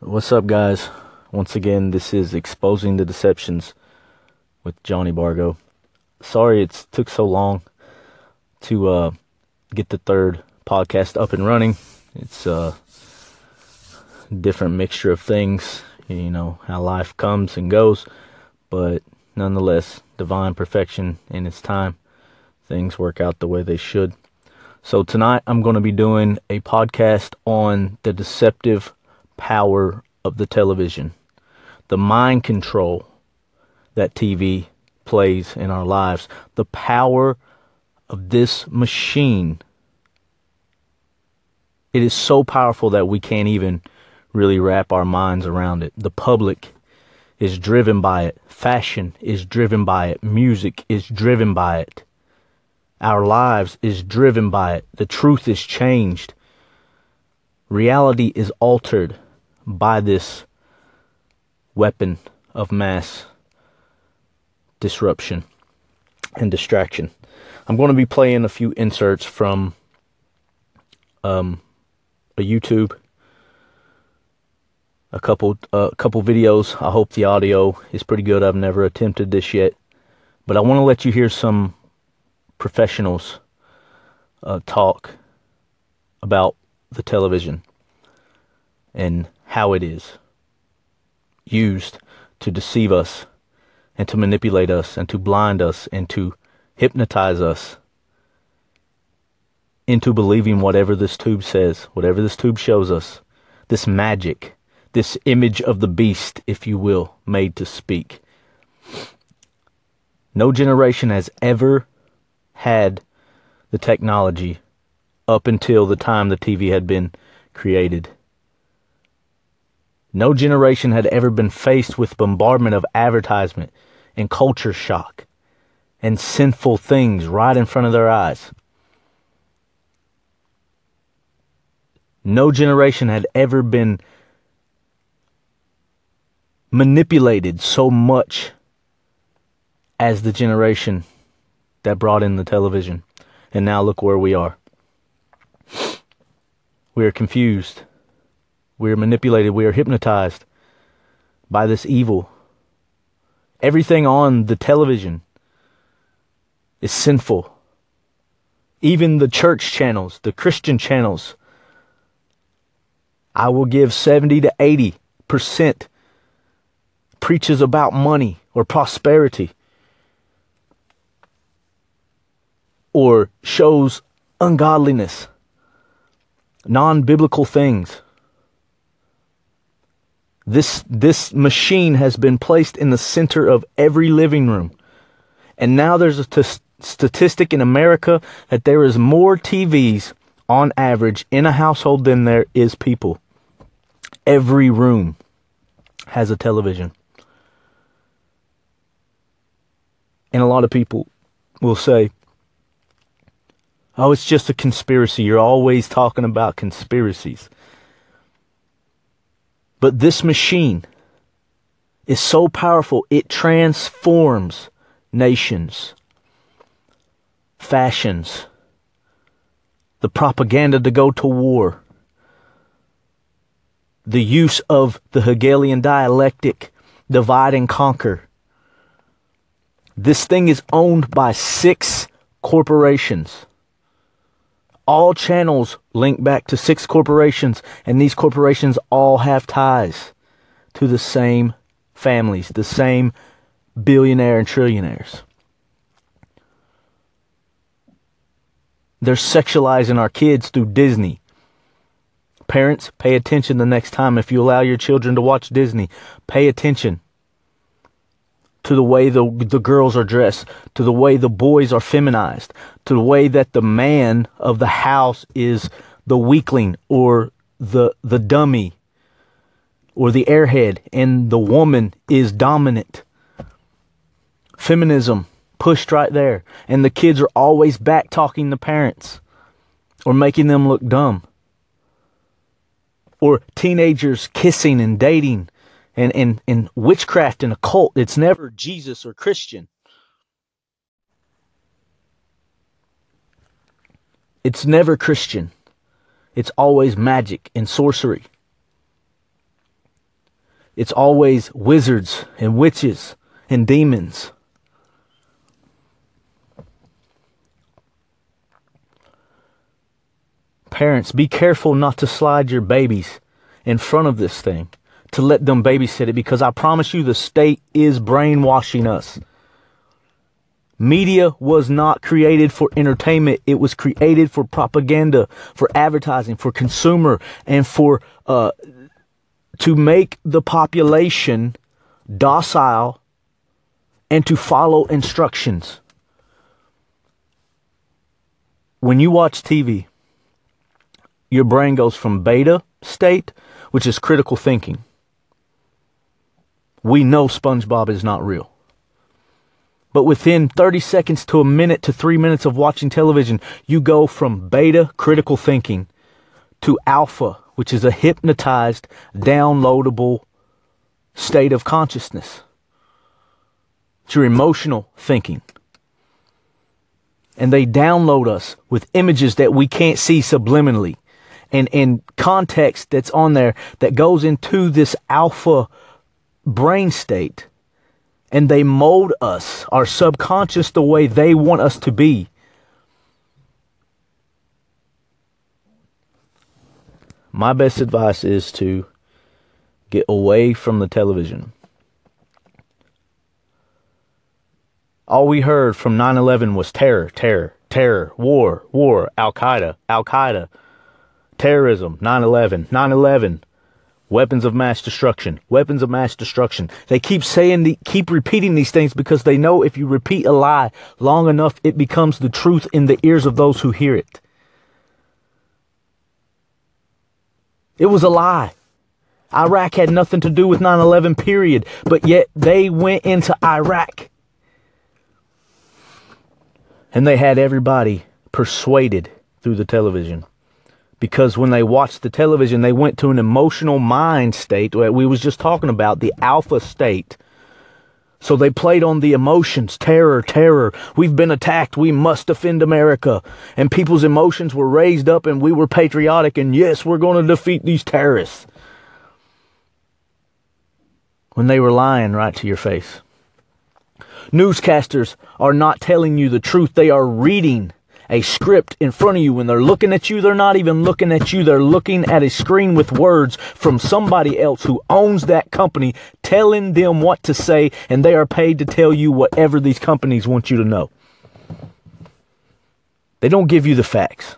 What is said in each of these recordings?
What's up, guys? Once again, this is Exposing the Deceptions with Johnny Bargo. Sorry it took so long to uh, get the third podcast up and running. It's a different mixture of things, you know, how life comes and goes, but nonetheless, divine perfection in its time. Things work out the way they should. So, tonight I'm going to be doing a podcast on the deceptive power of the television, the mind control that TV plays in our lives, the power of this machine. It is so powerful that we can't even really wrap our minds around it. The public is driven by it, fashion is driven by it, music is driven by it. Our lives is driven by it. The truth is changed. Reality is altered by this weapon of mass disruption and distraction. I'm going to be playing a few inserts from um, a YouTube, a couple a uh, couple videos. I hope the audio is pretty good. I've never attempted this yet, but I want to let you hear some professionals uh, talk about the television and how it is used to deceive us and to manipulate us and to blind us and to hypnotize us into believing whatever this tube says, whatever this tube shows us, this magic, this image of the beast, if you will, made to speak. No generation has ever had the technology up until the time the TV had been created. No generation had ever been faced with bombardment of advertisement and culture shock and sinful things right in front of their eyes. No generation had ever been manipulated so much as the generation that brought in the television. And now look where we are. We are confused. We are manipulated. We are hypnotized by this evil. Everything on the television is sinful. Even the church channels, the Christian channels, I will give 70 to 80% preaches about money or prosperity or shows ungodliness, non biblical things. This, this machine has been placed in the center of every living room. And now there's a t- statistic in America that there is more TVs on average in a household than there is people. Every room has a television. And a lot of people will say, oh, it's just a conspiracy. You're always talking about conspiracies. But this machine is so powerful, it transforms nations, fashions, the propaganda to go to war, the use of the Hegelian dialectic, divide and conquer. This thing is owned by six corporations. All channels link back to six corporations, and these corporations all have ties to the same families, the same billionaire and trillionaires. They're sexualizing our kids through Disney. Parents, pay attention the next time. If you allow your children to watch Disney, pay attention to the way the, the girls are dressed, to the way the boys are feminized, to the way that the man of the house is the weakling or the, the dummy or the airhead and the woman is dominant. Feminism pushed right there. And the kids are always back talking the parents or making them look dumb. Or teenagers kissing and dating and, and, and witchcraft and occult. It's never Jesus or Christian. It's never Christian. It's always magic and sorcery. it's always wizards and witches and demons. Parents, be careful not to slide your babies in front of this thing, to let them babysit it, because I promise you the state is brainwashing us. Media was not created for entertainment. It was created for propaganda, for advertising, for consumer, and for uh, to make the population docile and to follow instructions. When you watch TV, your brain goes from beta state, which is critical thinking. We know SpongeBob is not real. But within 30 seconds to a minute to three minutes of watching television, you go from beta critical thinking to alpha, which is a hypnotized, downloadable state of consciousness. It's your emotional thinking. And they download us with images that we can't see subliminally and, and context that's on there that goes into this alpha brain state and they mold us, our subconscious, the way they want us to be. My best advice is to get away from the television. All we heard from 9 11 was terror, terror, terror, war, war, Al Qaeda, Al Qaeda, terrorism, 9 11, 9 11 weapons of mass destruction, weapons of mass destruction. They keep saying, the, keep repeating these things because they know if you repeat a lie long enough, it becomes the truth in the ears of those who hear it. It was a lie. Iraq had nothing to do with 9 11, period. But yet they went into Iraq. And they had everybody persuaded through the television because when they watched the television, they went to an emotional mind state we was just talking about, the alpha state. So they played on the emotions, terror, terror. We've been attacked. We must defend America. And people's emotions were raised up and we were patriotic and yes, we're going to defeat these terrorists. When they were lying right to your face. Newscasters are not telling you the truth. They are reading a script in front of you. When they're looking at you, they're not even looking at you. They're looking at a screen with words from somebody else who owns that company telling them what to say, and they are paid to tell you whatever these companies want you to know. They don't give you the facts.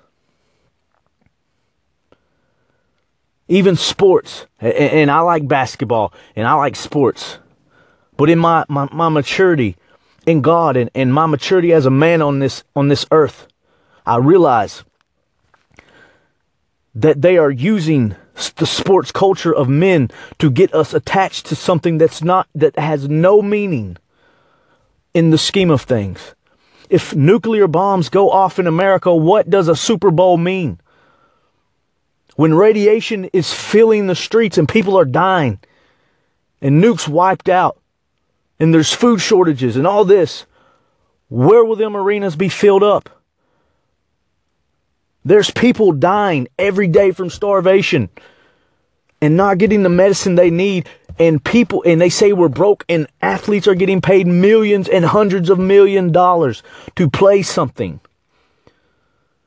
Even sports, and I like basketball, and I like sports. But in my, my, my maturity in God and, and my maturity as a man on this on this earth, I realize that they are using the sports culture of men to get us attached to something that's not, that has no meaning in the scheme of things. If nuclear bombs go off in America, what does a Super Bowl mean? When radiation is filling the streets and people are dying and nukes wiped out and there's food shortages and all this, where will them arenas be filled up? There's people dying every day from starvation and not getting the medicine they need. And people, and they say we're broke, and athletes are getting paid millions and hundreds of million dollars to play something.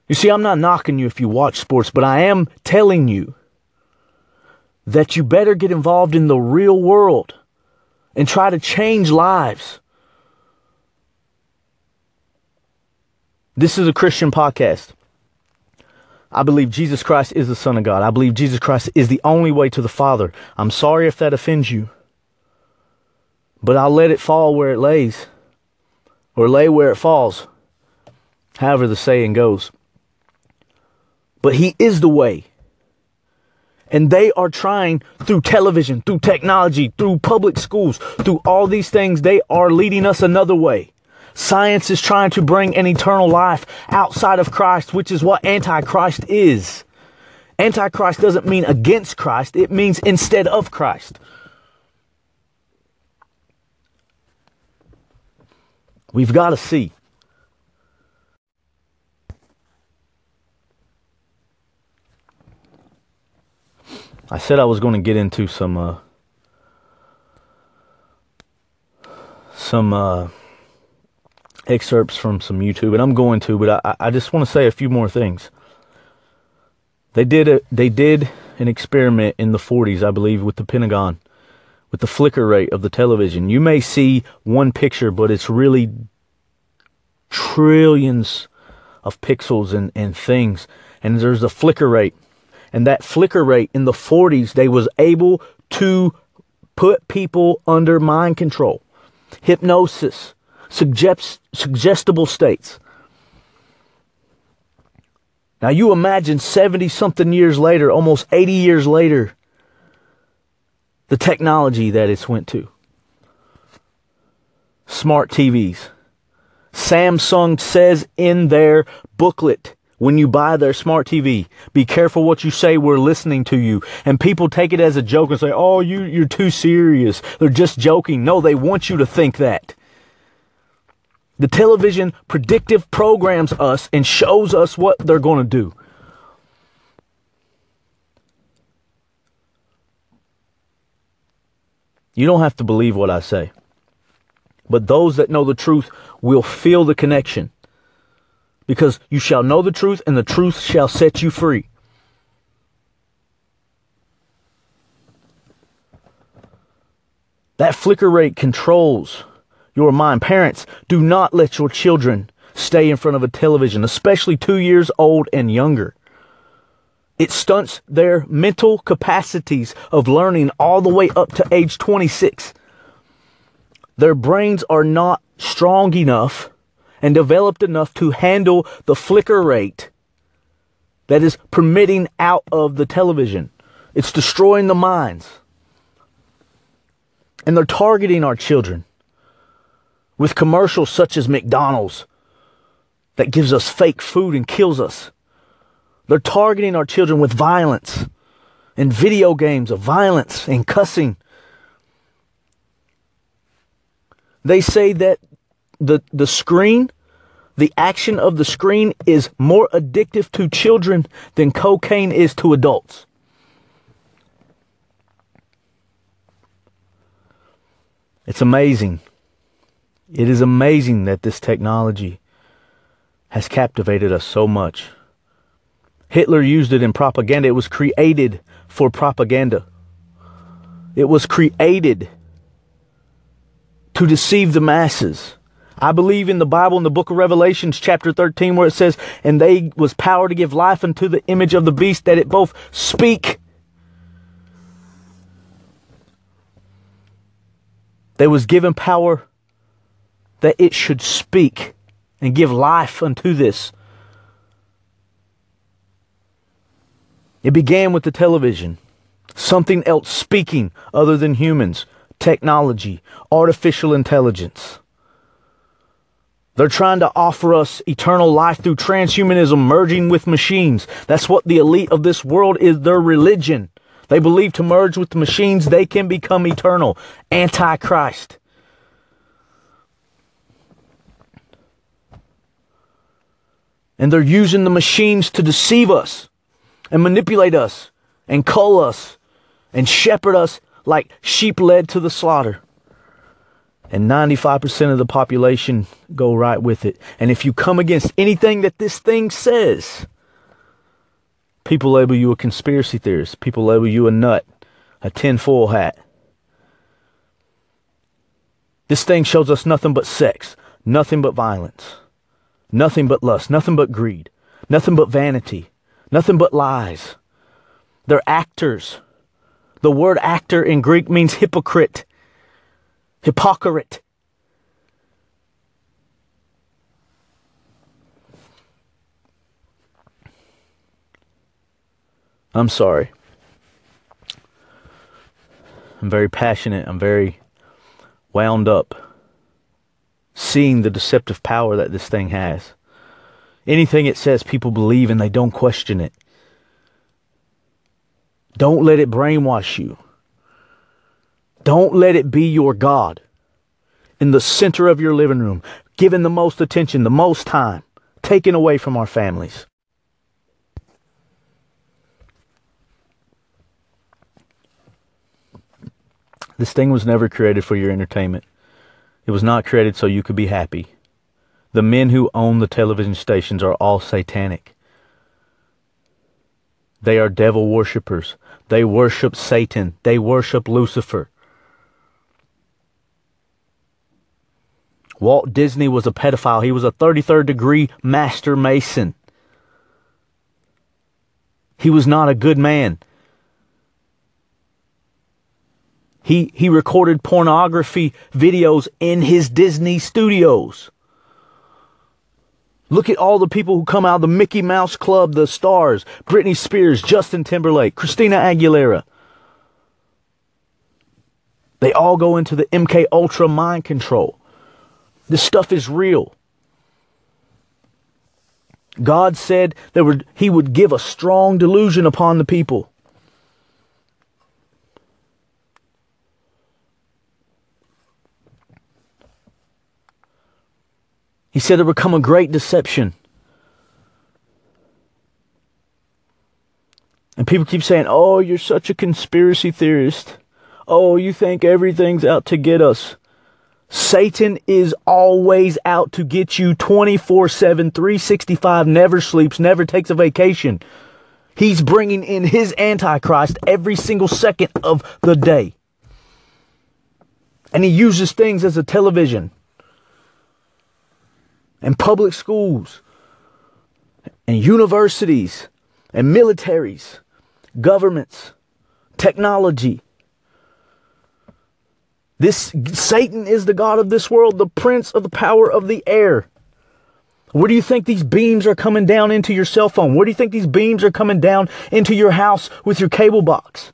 You see, I'm not knocking you if you watch sports, but I am telling you that you better get involved in the real world and try to change lives. This is a Christian podcast. I believe Jesus Christ is the Son of God. I believe Jesus Christ is the only way to the Father. I'm sorry if that offends you, but I'll let it fall where it lays, or lay where it falls, however the saying goes. But He is the way. And they are trying through television, through technology, through public schools, through all these things, they are leading us another way. Science is trying to bring an eternal life outside of Christ, which is what Antichrist is. Antichrist doesn't mean against Christ, it means instead of Christ. We've got to see. I said I was going to get into some uh, some uh, excerpts from some YouTube, and I'm going to, but I, I just want to say a few more things. They did a they did an experiment in the 40s, I believe, with the Pentagon, with the flicker rate of the television. You may see one picture, but it's really trillions of pixels and, and things. And there's a flicker rate. And that flicker rate in the 40s, they was able to put people under mind control, hypnosis, suggest, suggestible states. Now you imagine 70 something years later, almost 80 years later, the technology that it's went to. Smart TVs. Samsung says in their booklet when you buy their smart TV, be careful what you say. We're listening to you. And people take it as a joke and say, "Oh, you you're too serious. They're just joking." No, they want you to think that. The television predictive programs us and shows us what they're going to do. You don't have to believe what I say. But those that know the truth will feel the connection. Because you shall know the truth, and the truth shall set you free. That flicker rate controls your mind. Parents, do not let your children stay in front of a television, especially two years old and younger. It stunts their mental capacities of learning all the way up to age 26. Their brains are not strong enough and developed enough to handle the flicker rate that is permitting out of the television. It's destroying the minds. And they're targeting our children with commercials such as McDonald's that gives us fake food and kills us. They're targeting our children with violence and video games of violence and cussing. They say that the, the screen, the action of the screen is more addictive to children than cocaine is to adults. It's amazing. It is amazing that this technology has captivated us so much. Hitler used it in propaganda. It was created for propaganda. It was created to deceive the masses. I believe in the Bible in the book of Revelations chapter 13 where it says, and they was power to give life unto the image of the beast that it both speak. They was given power that it should speak and give life unto this. It began with the television, something else speaking other than humans, technology, artificial intelligence. They're trying to offer us eternal life through transhumanism, merging with machines. That's what the elite of this world is their religion. They believe to merge with the machines, they can become eternal. Antichrist. And they're using the machines to deceive us and manipulate us and cull us and shepherd us like sheep led to the slaughter. And 95% of the population go right with it. And if you come against anything that this thing says, people label you a conspiracy theorist. People label you a nut, a tinfoil hat. This thing shows us nothing but sex, nothing but violence. Nothing but lust, nothing but greed, nothing but vanity, nothing but lies. They're actors. The word actor in Greek means hypocrite, hypocrite. I'm sorry. I'm very passionate. I'm very wound up seeing the deceptive power that this thing has. Anything it says, people believe and they don't question it. Don't let it brainwash you. Don't let it be your God in the center of your living room, given the most attention, the most time, taken away from our families. This thing was never created for your entertainment. It was not created so you could be happy. The men who own the television stations are all satanic. They are devil worshippers. They worship Satan. They worship Lucifer. Walt Disney was a pedophile. He was a 33rd degree master mason. He was not a good man. He, he recorded pornography videos in his Disney studios. Look at all the people who come out of the Mickey Mouse Club, the stars, Britney Spears, Justin Timberlake, Christina Aguilera. They all go into the MK Ultra mind control. This stuff is real. God said that he would give a strong delusion upon the people. He said it would come a great deception. And people keep saying, Oh, you're such a conspiracy theorist. Oh, you think everything's out to get us. Satan is always out to get you 24 7, 365, never sleeps, never takes a vacation. He's bringing in his Antichrist every single second of the day. And he uses things as a television and public schools and universities and militaries, governments, technology. This Satan is the god of this world, the prince of the power of the air. Where do you think these beams are coming down into your cell phone? Where do you think these beams are coming down into your house with your cable box?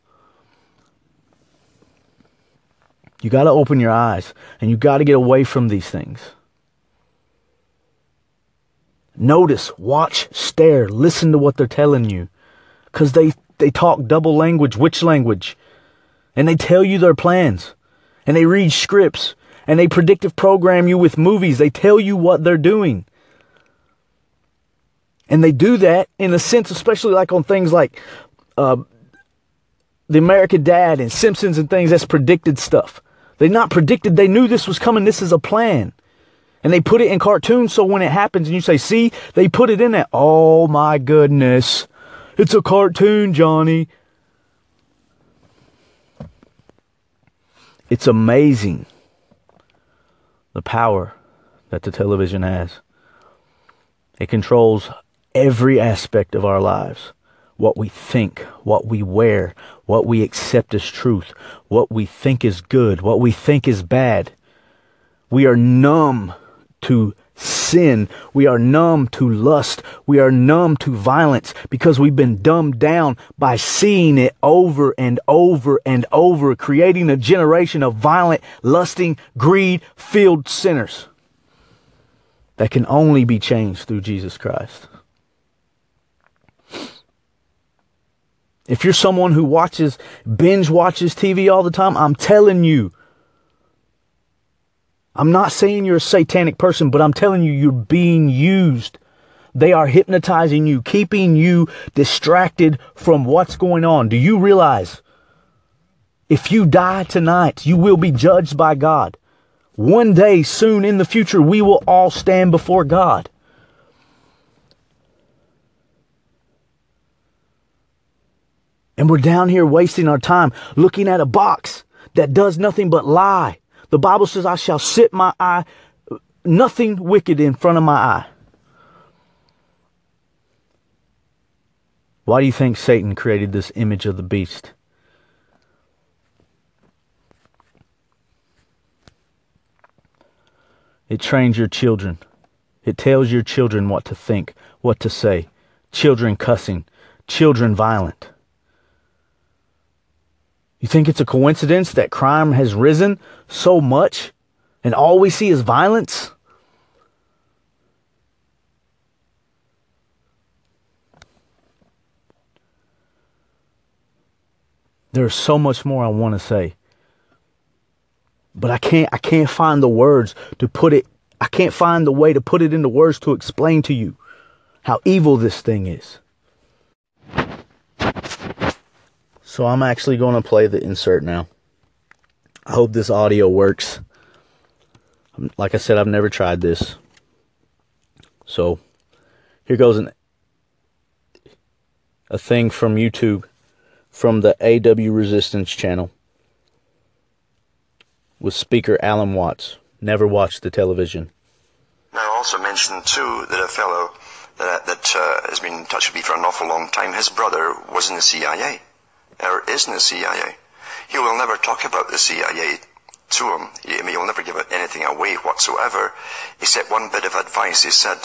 You got to open your eyes and you got to get away from these things. Notice, watch, stare, listen to what they're telling you. Because they, they talk double language, which language? And they tell you their plans. And they read scripts. And they predictive program you with movies. They tell you what they're doing. And they do that in a sense, especially like on things like uh, the American Dad and Simpsons and things, that's predicted stuff. They not predicted, they knew this was coming. This is a plan. And they put it in cartoons so when it happens and you say, see, they put it in there. Oh my goodness. It's a cartoon, Johnny. It's amazing the power that the television has. It controls every aspect of our lives what we think, what we wear, what we accept as truth, what we think is good, what we think is bad. We are numb to sin. We are numb to lust. We are numb to violence because we've been dumbed down by seeing it over and over and over, creating a generation of violent, lusting, greed filled sinners that can only be changed through Jesus Christ. If you're someone who watches, binge watches TV all the time, I'm telling you, I'm not saying you're a satanic person, but I'm telling you, you're being used. They are hypnotizing you, keeping you distracted from what's going on. Do you realize if you die tonight, you will be judged by God? One day soon in the future, we will all stand before God. And we're down here wasting our time looking at a box that does nothing but lie the Bible says, I shall sit my eye, nothing wicked in front of my eye. Why do you think Satan created this image of the beast? It trains your children. It tells your children what to think, what to say. Children cussing, children violent. You think it's a coincidence that crime has risen so much and all we see is violence? There's so much more I want to say. But I can't I can't find the words to put it I can't find the way to put it into words to explain to you how evil this thing is. So I'm actually going to play the insert now. I hope this audio works. Like I said, I've never tried this. So here goes an a thing from YouTube from the AW Resistance channel with speaker Alan Watts. Never watched the television. Now, also mentioned too that a fellow that, that uh, has been in touch with me for an awful long time, his brother was in the CIA, or is the CIA. He will never talk about the CIA to him. He, I mean, he'll never give anything away whatsoever, except one bit of advice. He said,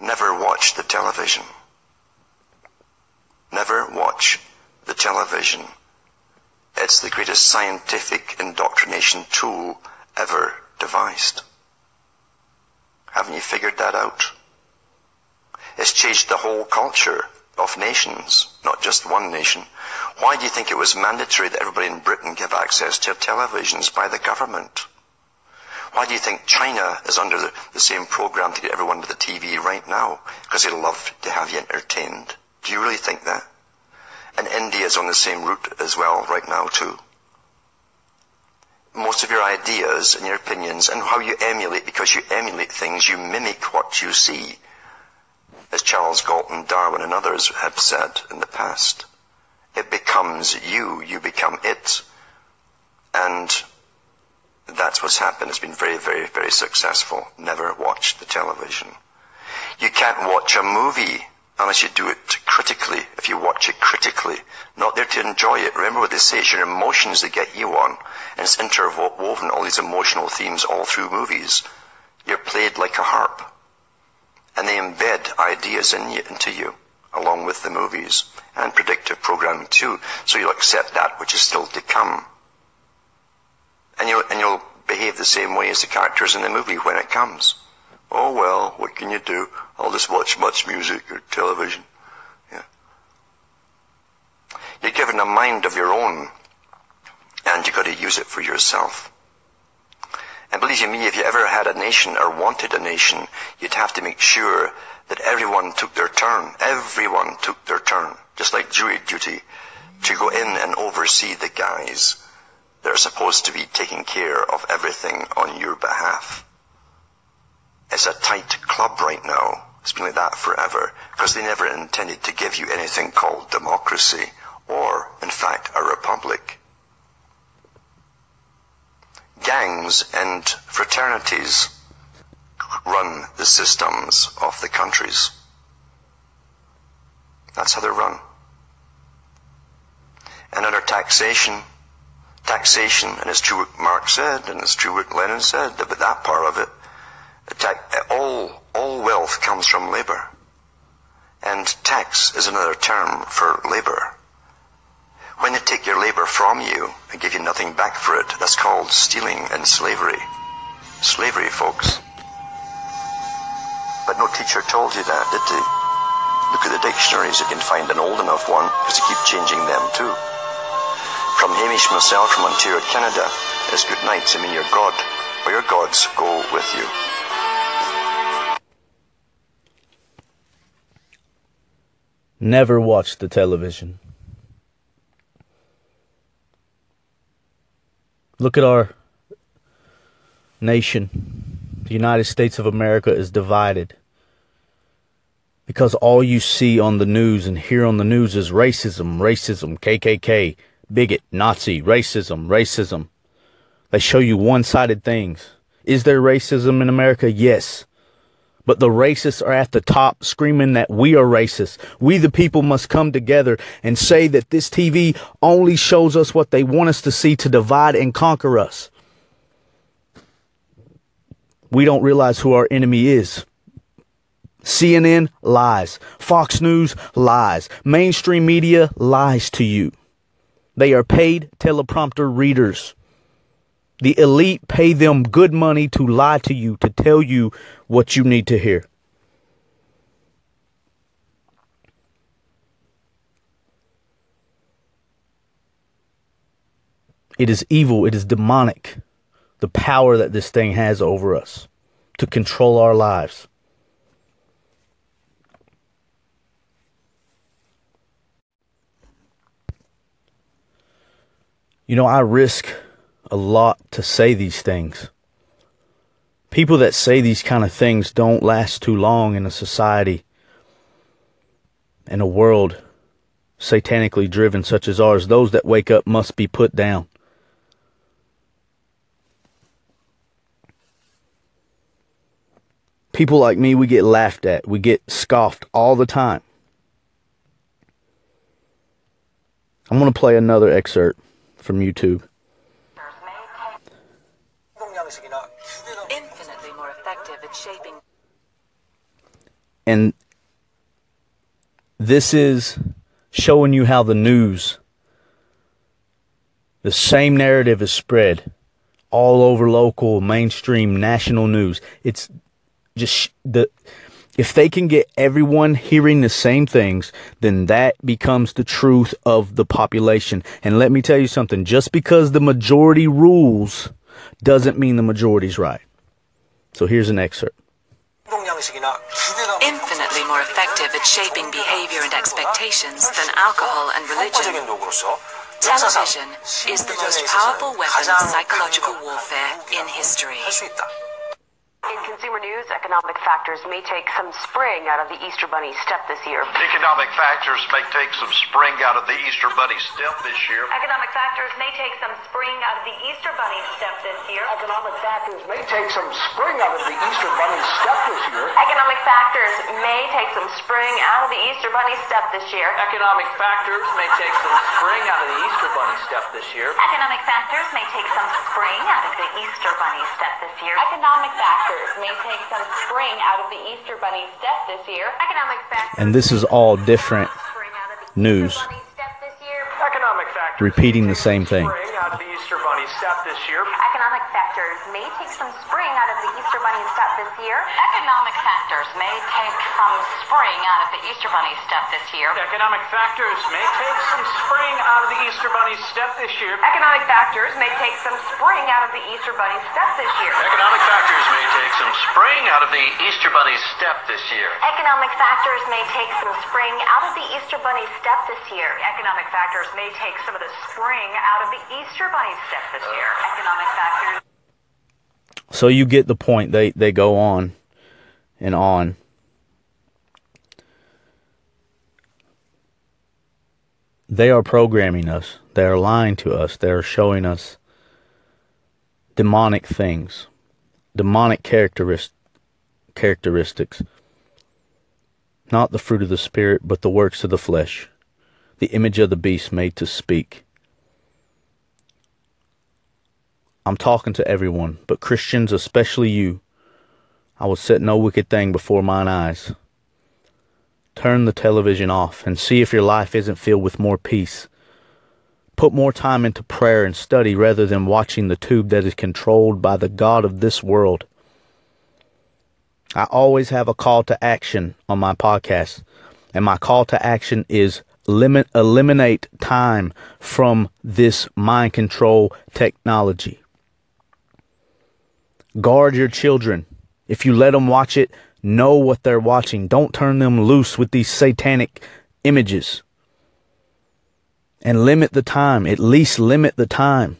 never watch the television. Never watch the television. It's the greatest scientific indoctrination tool ever devised. Haven't you figured that out? It's changed the whole culture of nations, not just one nation. Why do you think it was mandatory that everybody in Britain give access to televisions by the government? Why do you think China is under the, the same program to get everyone to the TV right now? Because they love to have you entertained. Do you really think that? And India is on the same route as well right now too. Most of your ideas and your opinions and how you emulate, because you emulate things, you mimic what you see. As Charles Galton Darwin and others have said in the past. It becomes you, you become it. And that's what's happened. It's been very, very, very successful. Never watch the television. You can't watch a movie unless you do it critically, if you watch it critically. Not there to enjoy it. Remember what they say, it's your emotions that get you on. And it's interwoven all these emotional themes all through movies. You're played like a harp. And they embed ideas in you, into you, along with the movies. And predictive programming too. So you'll accept that which is still to come. And you'll, and you'll behave the same way as the characters in the movie when it comes. Oh well, what can you do? I'll just watch much music or television. Yeah. You're given a mind of your own, and you've got to use it for yourself. You me, if you ever had a nation or wanted a nation, you'd have to make sure that everyone took their turn. Everyone took their turn, just like jury duty, to go in and oversee the guys that are supposed to be taking care of everything on your behalf. It's a tight club right now. It's been like that forever because they never intended to give you anything called democracy or, in fact, a republic. Gangs and fraternities run the systems of the countries. That's how they're run. And under taxation, taxation, and it's true what Marx said, and it's true what Lenin said, but that part of it, all, all wealth comes from labor. And tax is another term for labor. When they take your labor from you and give you nothing back for it, that's called stealing and slavery. Slavery, folks. But no teacher told you that, did they? Look at the dictionaries, you can find an old enough one, because they keep changing them too. From Hamish myself from Ontario, Canada, it's good night. I mean your God, or your gods go with you. Never watch the television. Look at our nation. The United States of America is divided. Because all you see on the news and hear on the news is racism, racism, KKK, bigot, Nazi, racism, racism. They show you one sided things. Is there racism in America? Yes. But the racists are at the top screaming that we are racist. We, the people, must come together and say that this TV only shows us what they want us to see to divide and conquer us. We don't realize who our enemy is. CNN lies. Fox News lies. Mainstream media lies to you. They are paid teleprompter readers. The elite pay them good money to lie to you, to tell you what you need to hear. It is evil, it is demonic, the power that this thing has over us to control our lives. You know, I risk a lot to say these things. People that say these kind of things don't last too long in a society, in a world satanically driven such as ours. Those that wake up must be put down. People like me, we get laughed at, we get scoffed all the time. I'm going to play another excerpt from YouTube. Infinitely more effective at shaping. And this is showing you how the news, the same narrative is spread all over local, mainstream, national news. It's just the if they can get everyone hearing the same things, then that becomes the truth of the population. And let me tell you something, just because the majority rules doesn't mean the majority's right. So here's an excerpt. Infinitely more effective at shaping behavior and expectations than alcohol and religion. Television is the most powerful weapon of psychological warfare in history. In consumer news, economic factors may take some spring out of the Easter Bunny step this year. Economic factors may take some spring out of the Easter Bunny step this year. Economic factors may take some spring out of the Easter Bunny step this year. Economic factors may take some spring out of the Easter Bunny step this year. Economic factors may take some spring out of the Easter Bunny step this year. Economic factors may take some spring out of the Easter Bunny step this year. Economic factors may take some spring out of the Easter Bunny step this year. Economic factors may take some spring out of the Easter Bunny step this year. And this is all different news. Economic factors Repeating the same thing. Out of the Easter Bunny step this year. Economic factors may take some spring out of the Easter Bunny step this year. Economic factors may take some spring out of the Easter Bunny step this year. Economic factors may take some spring out of the Easter Bunny step this year. Economic factors may take some spring out of the Easter Bunny step this year. Economic factors may take some spring out of the Easter Bunny step this year. Economic factors may take some spring out of the Easter Bunny step this year. Economic factors may take some of the spring out of the Easter Bunny step this year. Economic factors. So you get the point. They they go on and on. They are programming us. They are lying to us. They are showing us demonic things, demonic characteris- characteristics. Not the fruit of the spirit, but the works of the flesh, the image of the beast made to speak. I'm talking to everyone, but Christians, especially you. I will set no wicked thing before mine eyes. Turn the television off and see if your life isn't filled with more peace. Put more time into prayer and study rather than watching the tube that is controlled by the God of this world. I always have a call to action on my podcast, and my call to action is limit eliminate time from this mind control technology. Guard your children. If you let them watch it, know what they're watching. Don't turn them loose with these satanic images. And limit the time. At least limit the time.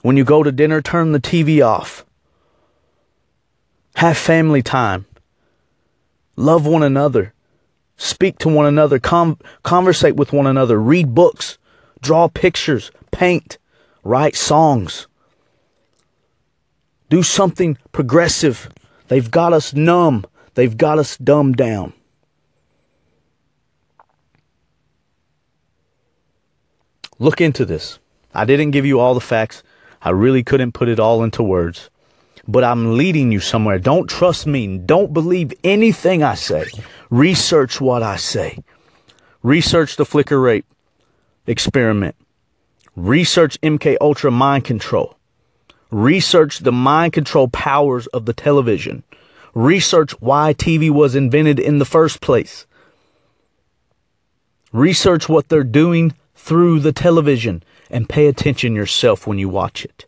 When you go to dinner, turn the TV off. Have family time. Love one another. Speak to one another. Con- conversate with one another. Read books. Draw pictures. Paint. Write songs. Do something progressive. They've got us numb. They've got us dumbed down. Look into this. I didn't give you all the facts. I really couldn't put it all into words. But I'm leading you somewhere. Don't trust me. Don't believe anything I say. Research what I say. Research the flicker rate experiment. Research MK Ultra mind control. Research the mind control powers of the television. Research why TV was invented in the first place. Research what they're doing through the television and pay attention yourself when you watch it.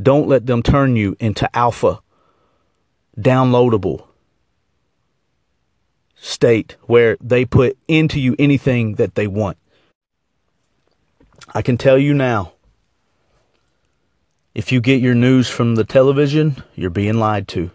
Don't let them turn you into alpha, downloadable state where they put into you anything that they want. I can tell you now If you get your news from the television, you're being lied to.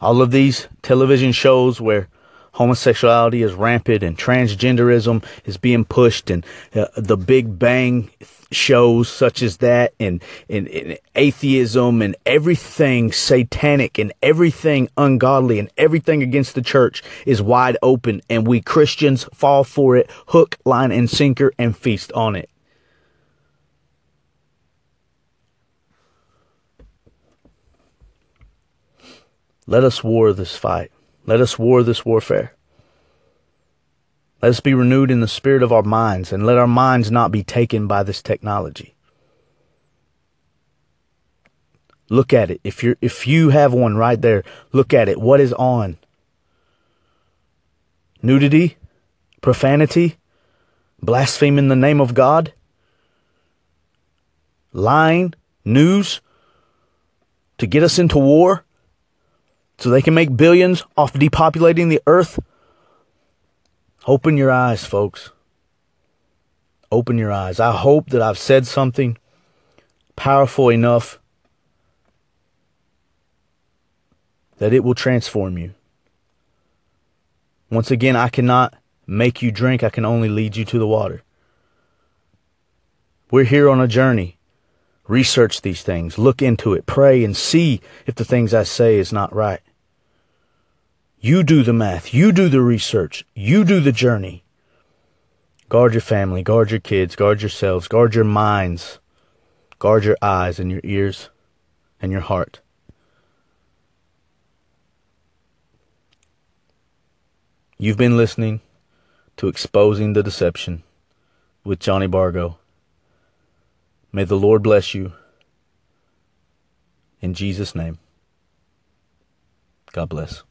All of these television shows where homosexuality is rampant and transgenderism is being pushed and uh, the big bang shows such as that and, and, and, atheism and everything satanic and everything ungodly and everything against the church is wide open and we Christians fall for it hook, line, and sinker and feast on it. Let us war this fight. Let us war this warfare. Let us be renewed in the spirit of our minds, and let our minds not be taken by this technology. Look at it. If you if you have one right there, look at it. What is on? Nudity, profanity, blaspheming the name of God, lying, news to get us into war so they can make billions off depopulating the earth. Open your eyes, folks. Open your eyes. I hope that I've said something powerful enough that it will transform you. Once again, I cannot make you drink, I can only lead you to the water. We're here on a journey. Research these things, look into it, pray, and see if the things I say is not right. You do the math. You do the research. You do the journey. Guard your family. Guard your kids. Guard yourselves. Guard your minds. Guard your eyes and your ears and your heart. You've been listening to Exposing the Deception with Johnny Bargo. May the Lord bless you. In Jesus' name. God bless.